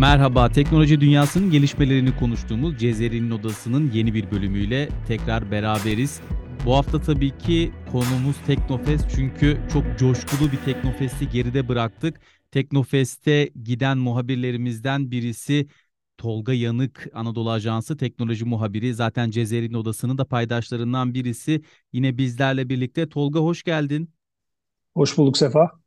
Merhaba, teknoloji dünyasının gelişmelerini konuştuğumuz Cezeri'nin Odası'nın yeni bir bölümüyle tekrar beraberiz. Bu hafta tabii ki konumuz Teknofest çünkü çok coşkulu bir Teknofest'i geride bıraktık. Teknofest'e giden muhabirlerimizden birisi Tolga Yanık Anadolu Ajansı teknoloji muhabiri. Zaten Cezeri'nin Odası'nın da paydaşlarından birisi. Yine bizlerle birlikte. Tolga hoş geldin. Hoş bulduk Sefa.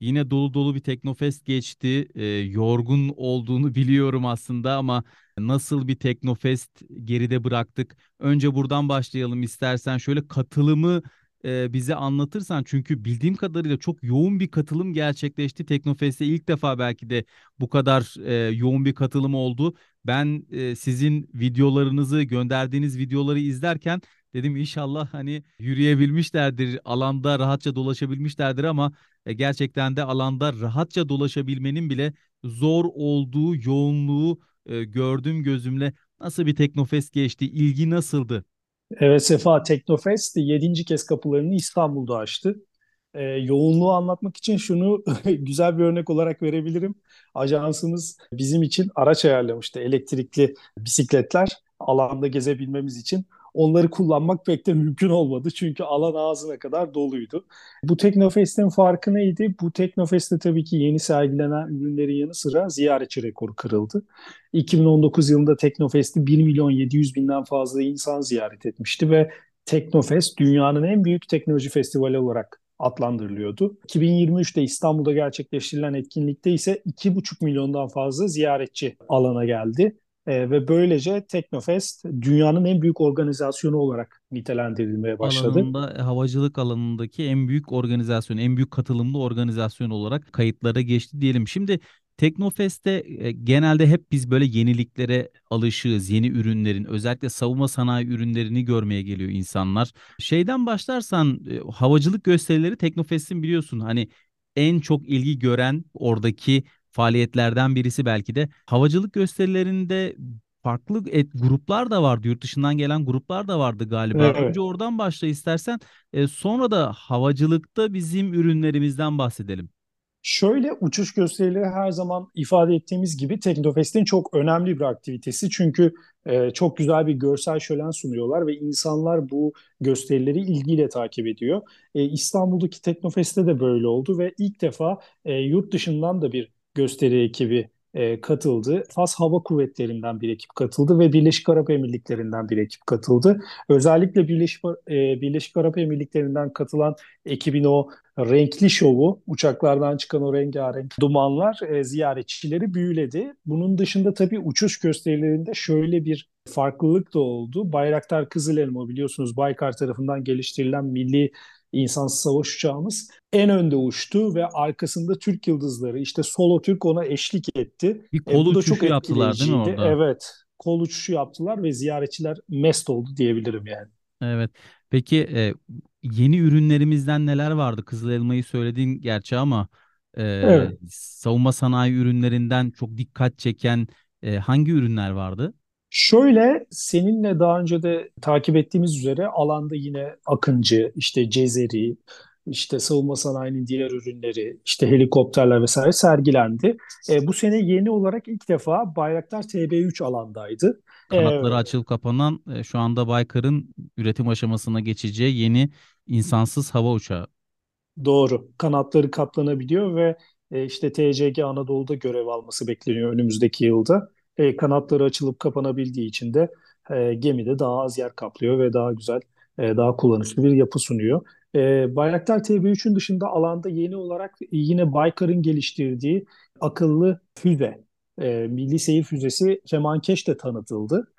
Yine dolu dolu bir Teknofest geçti. Ee, yorgun olduğunu biliyorum aslında ama nasıl bir Teknofest geride bıraktık? Önce buradan başlayalım istersen. Şöyle katılımı e, bize anlatırsan çünkü bildiğim kadarıyla çok yoğun bir katılım gerçekleşti. Teknofest'te ilk defa belki de bu kadar e, yoğun bir katılım oldu. Ben e, sizin videolarınızı, gönderdiğiniz videoları izlerken dedim inşallah hani yürüyebilmişlerdir, alanda rahatça dolaşabilmişlerdir ama e, gerçekten de alanda rahatça dolaşabilmenin bile zor olduğu yoğunluğu e, gördüm gözümle. Nasıl bir Teknofest geçti? İlgi nasıldı? Evet Sefa Teknofest yedinci kez kapılarını İstanbul'da açtı. Ee, yoğunluğu anlatmak için şunu güzel bir örnek olarak verebilirim. Ajansımız bizim için araç ayarlamıştı. Elektrikli bisikletler alanda gezebilmemiz için. Onları kullanmak pek de mümkün olmadı çünkü alan ağzına kadar doluydu. Bu Teknofest'in farkı neydi? Bu Teknofest'te tabii ki yeni sergilenen ürünlerin yanı sıra ziyaretçi rekoru kırıldı. 2019 yılında Teknofest'i 1 milyon 700 binden fazla insan ziyaret etmişti ve Teknofest dünyanın en büyük teknoloji festivali olarak adlandırılıyordu. 2023'te İstanbul'da gerçekleştirilen etkinlikte ise 2,5 milyondan fazla ziyaretçi alana geldi. E, ve böylece Teknofest dünyanın en büyük organizasyonu olarak nitelendirilmeye başladı. alanında e, havacılık alanındaki en büyük organizasyon, en büyük katılımlı organizasyon olarak kayıtlara geçti diyelim. Şimdi Teknofest'te e, genelde hep biz böyle yeniliklere alışığız. Yeni ürünlerin özellikle savunma sanayi ürünlerini görmeye geliyor insanlar. Şeyden başlarsan e, havacılık gösterileri Teknofest'in biliyorsun hani en çok ilgi gören oradaki faaliyetlerden birisi belki de. Havacılık gösterilerinde farklı et, gruplar da vardı. Yurt dışından gelen gruplar da vardı galiba. Evet. Önce oradan başla istersen. E, sonra da havacılıkta bizim ürünlerimizden bahsedelim. Şöyle uçuş gösterileri her zaman ifade ettiğimiz gibi Teknofest'in çok önemli bir aktivitesi. Çünkü e, çok güzel bir görsel şölen sunuyorlar ve insanlar bu gösterileri ilgiyle takip ediyor. E, İstanbul'daki Teknofest'te de böyle oldu ve ilk defa e, yurt dışından da bir gösteri ekibi e, katıldı. Fas Hava Kuvvetleri'nden bir ekip katıldı ve Birleşik Arap Emirlikleri'nden bir ekip katıldı. Özellikle Birleşik, e, Birleşik Arap Emirlikleri'nden katılan ekibin o renkli şovu, uçaklardan çıkan o rengarenk dumanlar e, ziyaretçileri büyüledi. Bunun dışında tabii uçuş gösterilerinde şöyle bir farklılık da oldu. Bayraktar Kızıl Elma biliyorsunuz Baykar tarafından geliştirilen milli insansız savaş uçağımız en önde uçtu ve arkasında Türk yıldızları işte Solo Türk ona eşlik etti. Bir E, kol bu da çok yaptılar değil mi orada? Evet, kol uçuşu yaptılar ve ziyaretçiler mest oldu diyebilirim yani. Evet. Peki e, yeni ürünlerimizden neler vardı? Kızıl elmayı söyledin gerçi ama e, Evet. savunma sanayi ürünlerinden çok dikkat çeken e, hangi ürünler vardı? Şöyle seninle daha önce de takip ettiğimiz üzere alanda yine Akıncı, işte Cezeri, işte savunma sanayinin diğer ürünleri, işte helikopterler vesaire sergilendi. E, bu sene yeni olarak ilk defa Bayraktar TB3 alandaydı. E, Kanatları açılıp kapanan e, şu anda Baykar'ın üretim aşamasına geçeceği yeni insansız hava uçağı. Doğru. Kanatları katlanabiliyor ve e, işte TCG Anadolu'da görev alması bekleniyor önümüzdeki yılda. E, kanatları açılıp kapanabildiği için de e, gemide daha az yer kaplıyor ve daha güzel, e, daha kullanışlı bir yapı sunuyor. E, Bayraktar TB3'ün dışında alanda yeni olarak yine Baykar'ın geliştirdiği akıllı füze, e, Milli Seyir Füzesi Kemankeş de tanıtıldı.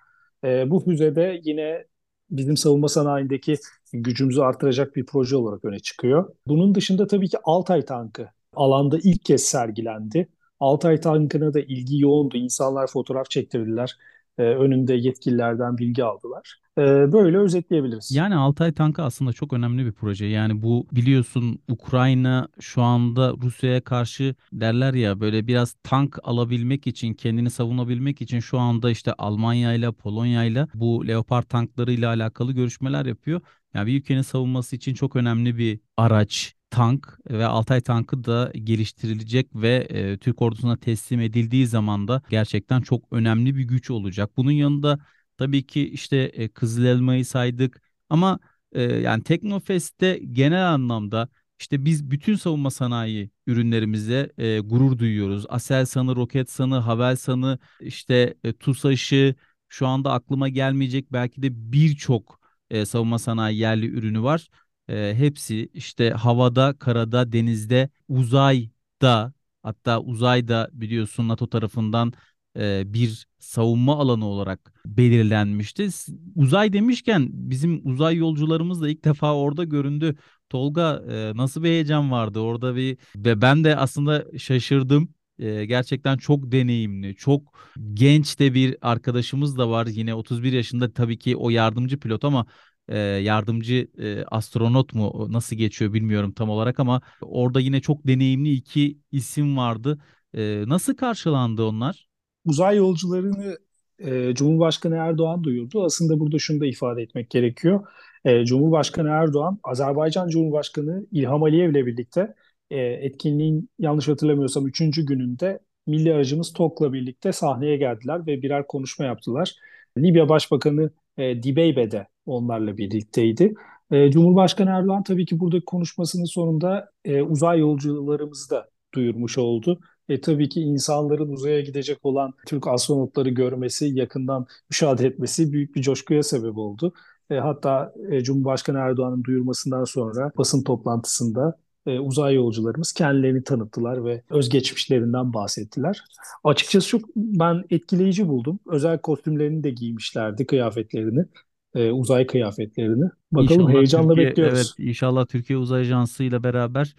E, bu füzede yine bizim savunma sanayindeki gücümüzü artıracak bir proje olarak öne çıkıyor. Bunun dışında tabii ki Altay tankı alanda ilk kez sergilendi. Altay tankına da ilgi yoğundu. İnsanlar fotoğraf çektirdiler. Ee, önünde yetkililerden bilgi aldılar. Ee, böyle özetleyebiliriz. Yani Altay tankı aslında çok önemli bir proje. Yani bu biliyorsun Ukrayna şu anda Rusya'ya karşı derler ya böyle biraz tank alabilmek için, kendini savunabilmek için şu anda işte Almanya ile Polonya ile bu Leopard tanklarıyla alakalı görüşmeler yapıyor. Yani bir ülkenin savunması için çok önemli bir araç. Tank ve Altay tankı da geliştirilecek ve e, Türk ordusuna teslim edildiği zaman da gerçekten çok önemli bir güç olacak. Bunun yanında tabii ki işte e, Kızıl Elma'yı saydık ama e, yani Teknofest'te genel anlamda işte biz bütün savunma sanayi ürünlerimize e, gurur duyuyoruz. Aselsan'ı, Roketsan'ı, Havelsan'ı, işte e, TUSAŞ'ı şu anda aklıma gelmeyecek belki de birçok e, savunma sanayi yerli ürünü var. E, hepsi işte havada, karada, denizde, uzayda hatta uzayda biliyorsun NATO tarafından e, bir savunma alanı olarak belirlenmişti. Uzay demişken bizim uzay yolcularımız da ilk defa orada göründü. Tolga e, nasıl bir heyecan vardı orada bir ve ben de aslında şaşırdım. E, gerçekten çok deneyimli, çok genç de bir arkadaşımız da var. Yine 31 yaşında tabii ki o yardımcı pilot ama e, yardımcı e, astronot mu nasıl geçiyor bilmiyorum tam olarak ama orada yine çok deneyimli iki isim vardı. E, nasıl karşılandı onlar? Uzay yolcularını e, Cumhurbaşkanı Erdoğan duyurdu. Aslında burada şunu da ifade etmek gerekiyor. E, Cumhurbaşkanı Erdoğan, Azerbaycan Cumhurbaşkanı İlham Aliyev ile birlikte e, etkinliğin yanlış hatırlamıyorsam 3. gününde milli aracımız TOK'la birlikte sahneye geldiler ve birer konuşma yaptılar. Libya Başbakanı e, Dibeybe de onlarla birlikteydi. E, Cumhurbaşkanı Erdoğan tabii ki burada konuşmasının sonunda e, uzay yolcularımızı da duyurmuş oldu. E, tabii ki insanların uzaya gidecek olan Türk astronotları görmesi, yakından müşahede etmesi büyük bir coşkuya sebep oldu. E, hatta e, Cumhurbaşkanı Erdoğan'ın duyurmasından sonra basın toplantısında e, uzay yolcularımız kendilerini tanıttılar ve özgeçmişlerinden bahsettiler. Açıkçası çok ben etkileyici buldum. Özel kostümlerini de giymişlerdi, kıyafetlerini, e, uzay kıyafetlerini. Bakalım İnşallah heyecanla Türkiye, evet bekliyoruz. inşallah Türkiye Uzay Ajansı ile beraber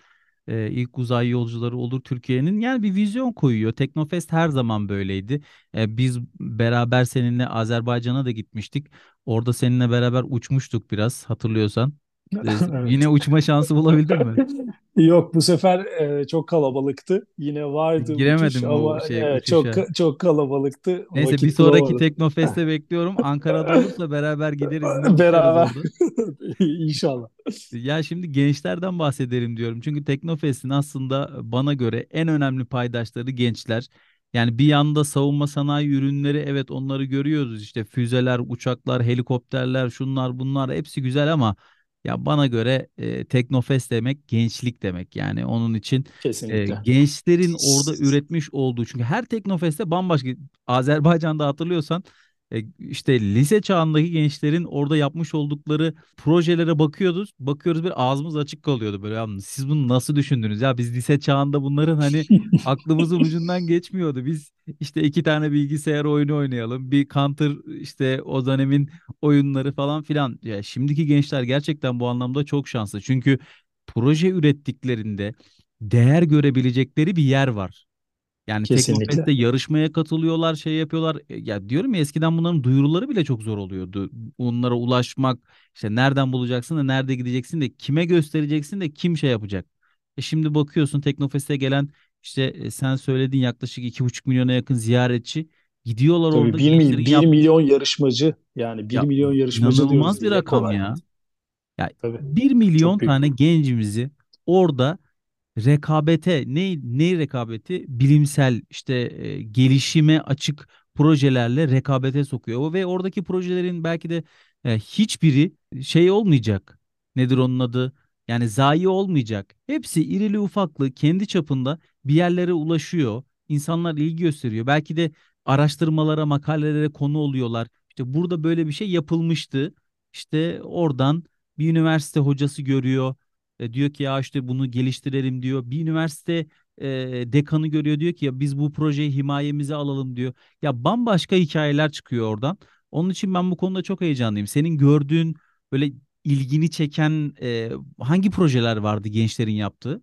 e, ilk uzay yolcuları olur Türkiye'nin. Yani bir vizyon koyuyor. Teknofest her zaman böyleydi. E, biz beraber seninle Azerbaycan'a da gitmiştik. Orada seninle beraber uçmuştuk biraz hatırlıyorsan. E, yine uçma şansı bulabildin mi? Yok bu sefer e, çok kalabalıktı. Yine vardı uçuş Giremedim o ama şey e, çok uçuşa. çok kalabalıktı. Neyse bir sonraki bulamadım. Teknofest'e bekliyorum. Ankara'da olursa beraber gideriz Beraber inşallah. Ya şimdi gençlerden bahsedelim diyorum. Çünkü Teknofest'in aslında bana göre en önemli paydaşları gençler. Yani bir yanda savunma sanayi ürünleri evet onları görüyoruz işte füzeler, uçaklar, helikopterler, şunlar bunlar hepsi güzel ama ya bana göre e, Teknofest demek gençlik demek. Yani onun için e, gençlerin orada üretmiş olduğu çünkü her Teknofest'te bambaşka Azerbaycan'da hatırlıyorsan işte lise çağındaki gençlerin orada yapmış oldukları projelere bakıyoruz. Bakıyoruz bir ağzımız açık kalıyordu böyle. "Ya Siz bunu nasıl düşündünüz? Ya biz lise çağında bunların hani aklımızın ucundan geçmiyordu. Biz işte iki tane bilgisayar oyunu oynayalım. Bir Counter işte o dönemin oyunları falan filan. Ya şimdiki gençler gerçekten bu anlamda çok şanslı. Çünkü proje ürettiklerinde değer görebilecekleri bir yer var. Yani Teknofest'te Kesinlikle. yarışmaya katılıyorlar, şey yapıyorlar. E, Ya diyorum ya eskiden bunların duyuruları bile çok zor oluyordu. Onlara ulaşmak, işte nereden bulacaksın da nerede gideceksin de kime göstereceksin de kim şey yapacak. E şimdi bakıyorsun Teknofest'e gelen işte e, sen söyledin yaklaşık iki buçuk milyona yakın ziyaretçi gidiyorlar Tabii orada bir gençlerin mil, 1 yapmış. milyon yarışmacı yani bir Ya milyon yarışmacı diyoruz inanılmaz bir rakam ya. Ya Tabii bir çok milyon büyük. tane gencimizi orada rekabete ne ne rekabeti bilimsel işte e, gelişime açık projelerle rekabete sokuyor ve oradaki projelerin belki de e, hiçbiri şey olmayacak. Nedir onun adı? Yani zayi olmayacak. Hepsi irili ufaklı kendi çapında bir yerlere ulaşıyor. İnsanlar ilgi gösteriyor. Belki de araştırmalara, makalelere konu oluyorlar. İşte burada böyle bir şey yapılmıştı. İşte oradan bir üniversite hocası görüyor e, diyor ki ya işte bunu geliştirelim diyor. Bir üniversite e, dekanı görüyor diyor ki ya biz bu projeyi himayemize alalım diyor. Ya bambaşka hikayeler çıkıyor oradan. Onun için ben bu konuda çok heyecanlıyım. Senin gördüğün böyle ilgini çeken e, hangi projeler vardı gençlerin yaptığı?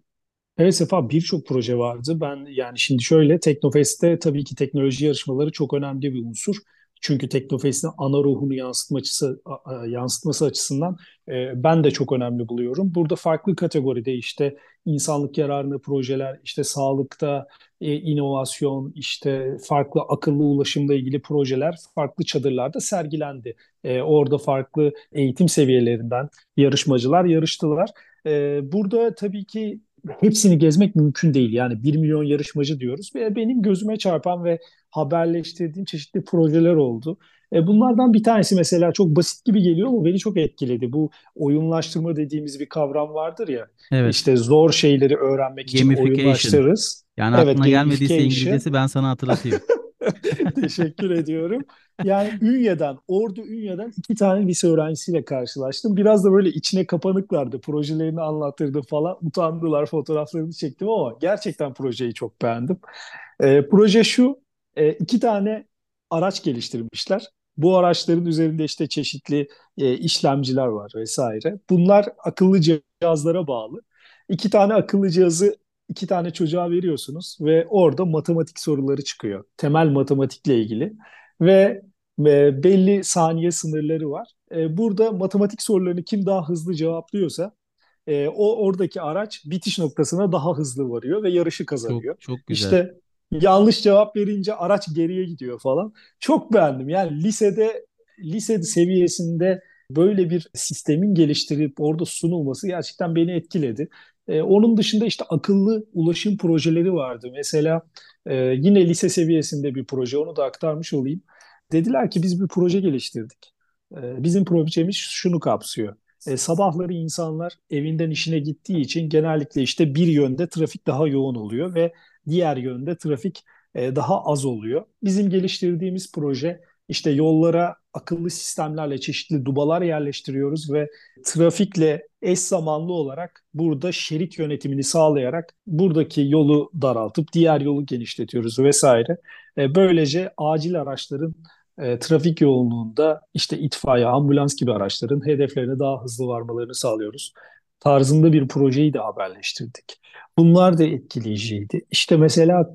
Evet Sefa birçok proje vardı. Ben yani şimdi şöyle Teknofest'te tabii ki teknoloji yarışmaları çok önemli bir unsur. Çünkü Teknofest'in ana ruhunu yansıtması, yansıtması açısından e, ben de çok önemli buluyorum. Burada farklı kategoride işte insanlık yararına projeler, işte sağlıkta e, inovasyon, işte farklı akıllı ulaşımla ilgili projeler farklı çadırlarda sergilendi. E, orada farklı eğitim seviyelerinden yarışmacılar yarıştılar. E, burada tabii ki hepsini gezmek mümkün değil. Yani bir milyon yarışmacı diyoruz ve benim gözüme çarpan ve haberleştirdiğim çeşitli projeler oldu. E, bunlardan bir tanesi mesela çok basit gibi geliyor ama beni çok etkiledi. Bu oyunlaştırma dediğimiz bir kavram vardır ya. Evet. İşte zor şeyleri öğrenmek için oyunlaştırırız. Yani Evet, aklına gelmediyse. İngilizcesi ben sana hatırlatayım. Teşekkür ediyorum. Yani Ünye'den, Ordu Ünye'den iki tane lise öğrencisiyle karşılaştım. Biraz da böyle içine kapanıklardı. Projelerini anlattırdım falan. Utandılar, fotoğraflarını çektim ama gerçekten projeyi çok beğendim. Ee, proje şu, e, iki tane araç geliştirmişler. Bu araçların üzerinde işte çeşitli e, işlemciler var vesaire. Bunlar akıllı cihazlara bağlı. İki tane akıllı cihazı iki tane çocuğa veriyorsunuz ve orada matematik soruları çıkıyor. Temel matematikle ilgili ve e, belli saniye sınırları var. E, burada matematik sorularını kim daha hızlı cevaplıyorsa e, o oradaki araç bitiş noktasına daha hızlı varıyor ve yarışı Çok kazanıyor. çok güzel. İşte yanlış cevap verince araç geriye gidiyor falan. Çok beğendim. Yani lisede lise seviyesinde böyle bir sistemin geliştirip orada sunulması gerçekten beni etkiledi. Ee, onun dışında işte akıllı ulaşım projeleri vardı. Mesela e, yine lise seviyesinde bir proje, onu da aktarmış olayım. Dediler ki biz bir proje geliştirdik. Ee, bizim projemiz şunu kapsıyor. E, sabahları insanlar evinden işine gittiği için genellikle işte bir yönde trafik daha yoğun oluyor ve diğer yönde trafik e, daha az oluyor. Bizim geliştirdiğimiz proje işte yollara akıllı sistemlerle çeşitli dubalar yerleştiriyoruz ve trafikle eş zamanlı olarak burada şerit yönetimini sağlayarak buradaki yolu daraltıp diğer yolu genişletiyoruz vesaire. E, böylece acil araçların e, trafik yoğunluğunda işte itfaiye, ambulans gibi araçların hedeflerine daha hızlı varmalarını sağlıyoruz. Tarzında bir projeyi de haberleştirdik. Bunlar da etkileyiciydi. İşte mesela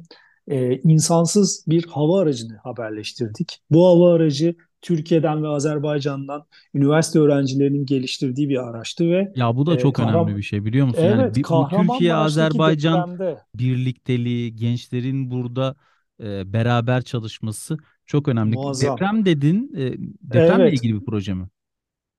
e, insansız bir hava aracını haberleştirdik. Bu hava aracı Türkiye'den ve Azerbaycan'dan üniversite öğrencilerinin geliştirdiği bir araçtı ve Ya bu da e, çok önemli kahraman, bir şey biliyor musun? Yani evet bir, bu Kahramanmaraş'taki Türkiye-Azerbaycan depremde birlikteliği, gençlerin burada e, beraber çalışması çok önemli. muazzam. Deprem dedin, e, depremle Evet, ilgili bir proje mi?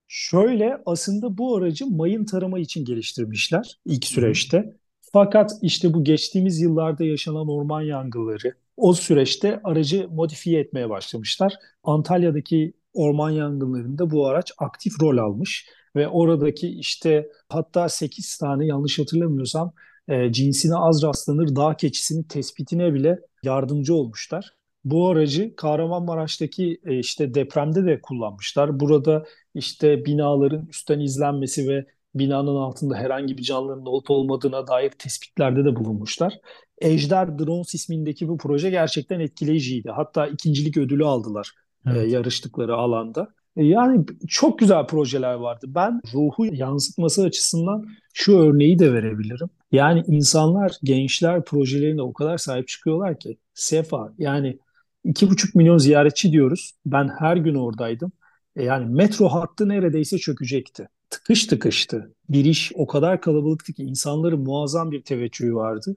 Şöyle aslında bu aracı mayın tarama için geliştirmişler ilk süreçte. Fakat işte bu geçtiğimiz yıllarda yaşanan orman yangınları o süreçte aracı modifiye etmeye başlamışlar. Antalya'daki orman yangınlarında bu araç aktif rol almış ve oradaki işte hatta 8 tane yanlış hatırlamıyorsam e, cinsine az rastlanır dağ keçisinin tespitine bile yardımcı olmuşlar. Bu aracı Kahramanmaraş'taki e, işte depremde de kullanmışlar. Burada işte binaların üstten izlenmesi ve binanın altında herhangi bir canlının olup olmadığına dair tespitlerde de bulunmuşlar. Ejder Drones ismindeki bu proje gerçekten etkileyiciydi. Hatta ikincilik ödülü aldılar e, Evet. yarıştıkları alanda. E, yani çok güzel projeler vardı. Ben ruhu yansıtması açısından şu örneği de verebilirim. Yani insanlar, gençler projelerine o kadar sahip çıkıyorlar ki. Sefa yani iki buçuk milyon ziyaretçi diyoruz. Ben her gün oradaydım. E, Yani metro hattı neredeyse çökecekti. Tıkış tıkıştı. Bir iş o kadar kalabalıktı ki insanların muazzam bir teveccühü vardı.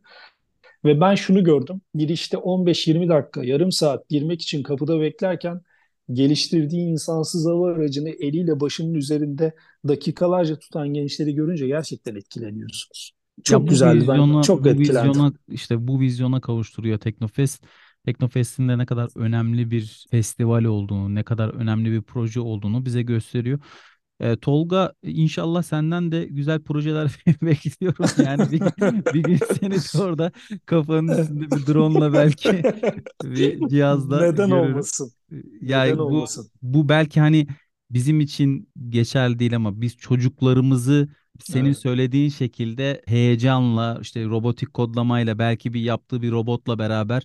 Ve ben şunu gördüm. Bir işte 15-20 dakika, yarım saat girmek için kapıda beklerken geliştirdiği insansız hava aracını eliyle başının üzerinde dakikalarca tutan gençleri görünce gerçekten etkileniyorsunuz. Ya Çok bu güzeldi. Ben vizyona, çok bu etkilendim. vizyona işte bu vizyona kavuşturuyor Teknofest. Teknofest'in de ne kadar önemli bir festival olduğunu, ne kadar önemli bir proje olduğunu bize gösteriyor. E, Tolga inşallah senden de güzel projeler bekliyorum. Yani bir, bir gün seni de orada kafanın üstünde bir drone'la belki bir cihazla Neden görürüm. olmasın? Neden Yani bu olmasın? bu belki hani bizim için geçerli değil ama biz çocuklarımızı senin Evet, söylediğin şekilde heyecanla işte robotik kodlamayla belki bir yaptığı bir robotla beraber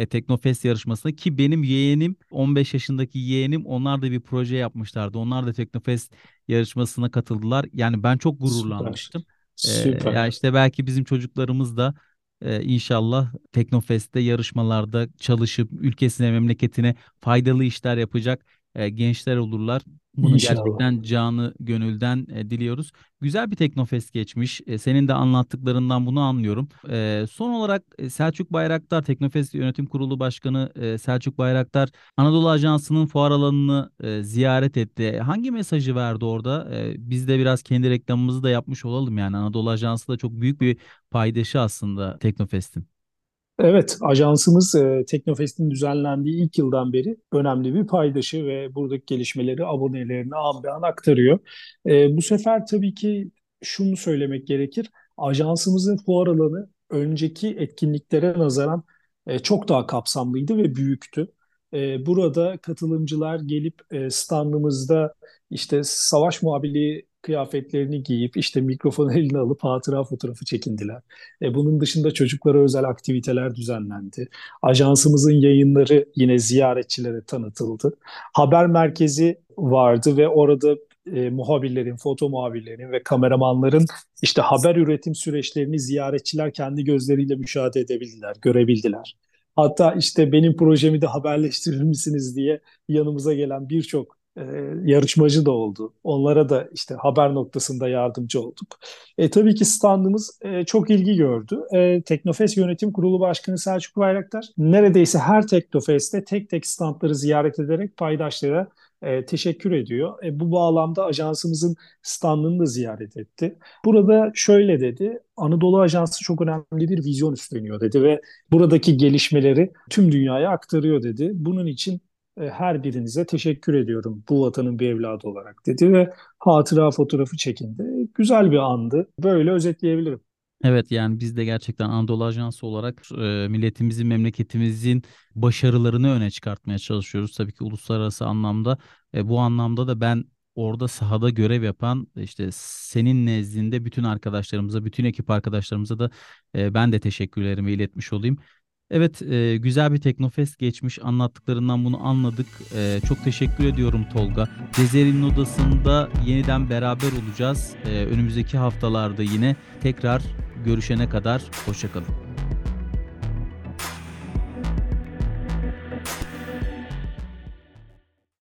e, Teknofest yarışmasına ki benim yeğenim 15 yaşındaki yeğenim onlar da bir proje yapmışlardı. Onlar da Teknofest yarışmasına katıldılar. Yani ben çok süper. gururlanmıştım. E, ya Süper. işte belki bizim çocuklarımız da e, inşallah Teknofest'te yarışmalarda çalışıp ülkesine, memleketine faydalı işler yapacak e, gençler olurlar. Bunu İnşallah. gerçekten canı gönülden e, diliyoruz. Güzel bir Teknofest geçmiş. E, senin de anlattıklarından bunu anlıyorum. E, son olarak e, Selçuk Bayraktar, Teknofest Yönetim Kurulu Başkanı e, Selçuk Bayraktar Anadolu Ajansı'nın fuar alanını e, ziyaret etti. Hangi mesajı verdi orada? E, biz de biraz kendi reklamımızı da yapmış olalım yani. Anadolu Ajansı da çok büyük bir paydaşı aslında Teknofest'in. Evet, ajansımız e, Teknofest'in düzenlendiği ilk yıldan beri önemli bir paydaşı ve buradaki gelişmeleri abonelerine an be an aktarıyor. E, bu sefer tabii ki şunu söylemek gerekir. Ajansımızın fuar alanı önceki etkinliklere nazaran e, çok daha kapsamlıydı ve büyüktü. Burada katılımcılar gelip standımızda işte savaş muhabirliği kıyafetlerini giyip işte mikrofonu eline alıp hatıra fotoğrafı çekindiler. E, bunun dışında çocuklara özel aktiviteler düzenlendi. Ajansımızın yayınları yine ziyaretçilere tanıtıldı. Haber merkezi vardı ve orada e, muhabirlerin, foto muhabirlerin ve kameramanların işte haber üretim süreçlerini ziyaretçiler kendi gözleriyle müşahede edebildiler, görebildiler. Hatta işte benim projemi de haberleştirir misiniz diye yanımıza gelen birçok e, yarışmacı da oldu. Onlara da işte haber noktasında yardımcı olduk. E, tabii ki standımız e, çok ilgi gördü. E, Teknofest Yönetim Kurulu Başkanı Selçuk Bayraktar neredeyse her Teknofest'te tek tek standları ziyaret ederek paydaşlara e, teşekkür ediyor. E, bu bağlamda ajansımızın standını da ziyaret etti. Burada şöyle dedi, Anadolu Ajansı çok önemli bir vizyon üstleniyor dedi ve buradaki gelişmeleri tüm dünyaya aktarıyor dedi. Bunun için her birinize teşekkür ediyorum bu vatanın bir evladı olarak dedi ve hatıra fotoğrafı çekindi. Güzel bir andı. Böyle özetleyebilirim. Evet yani biz de gerçekten Anadolu Ajansı olarak e, milletimizin, memleketimizin başarılarını öne çıkartmaya çalışıyoruz. Tabii ki uluslararası anlamda. E, bu anlamda da ben orada sahada görev yapan işte senin nezdinde bütün arkadaşlarımıza, bütün ekip arkadaşlarımıza da e, ben de teşekkürlerimi iletmiş olayım. Evet, e, güzel bir Teknofest geçmiş. Anlattıklarından bunu anladık. E, çok teşekkür ediyorum Tolga. Cezeri'nin odasında yeniden beraber olacağız. E, önümüzdeki haftalarda yine tekrar görüşene kadar hoşçakalın.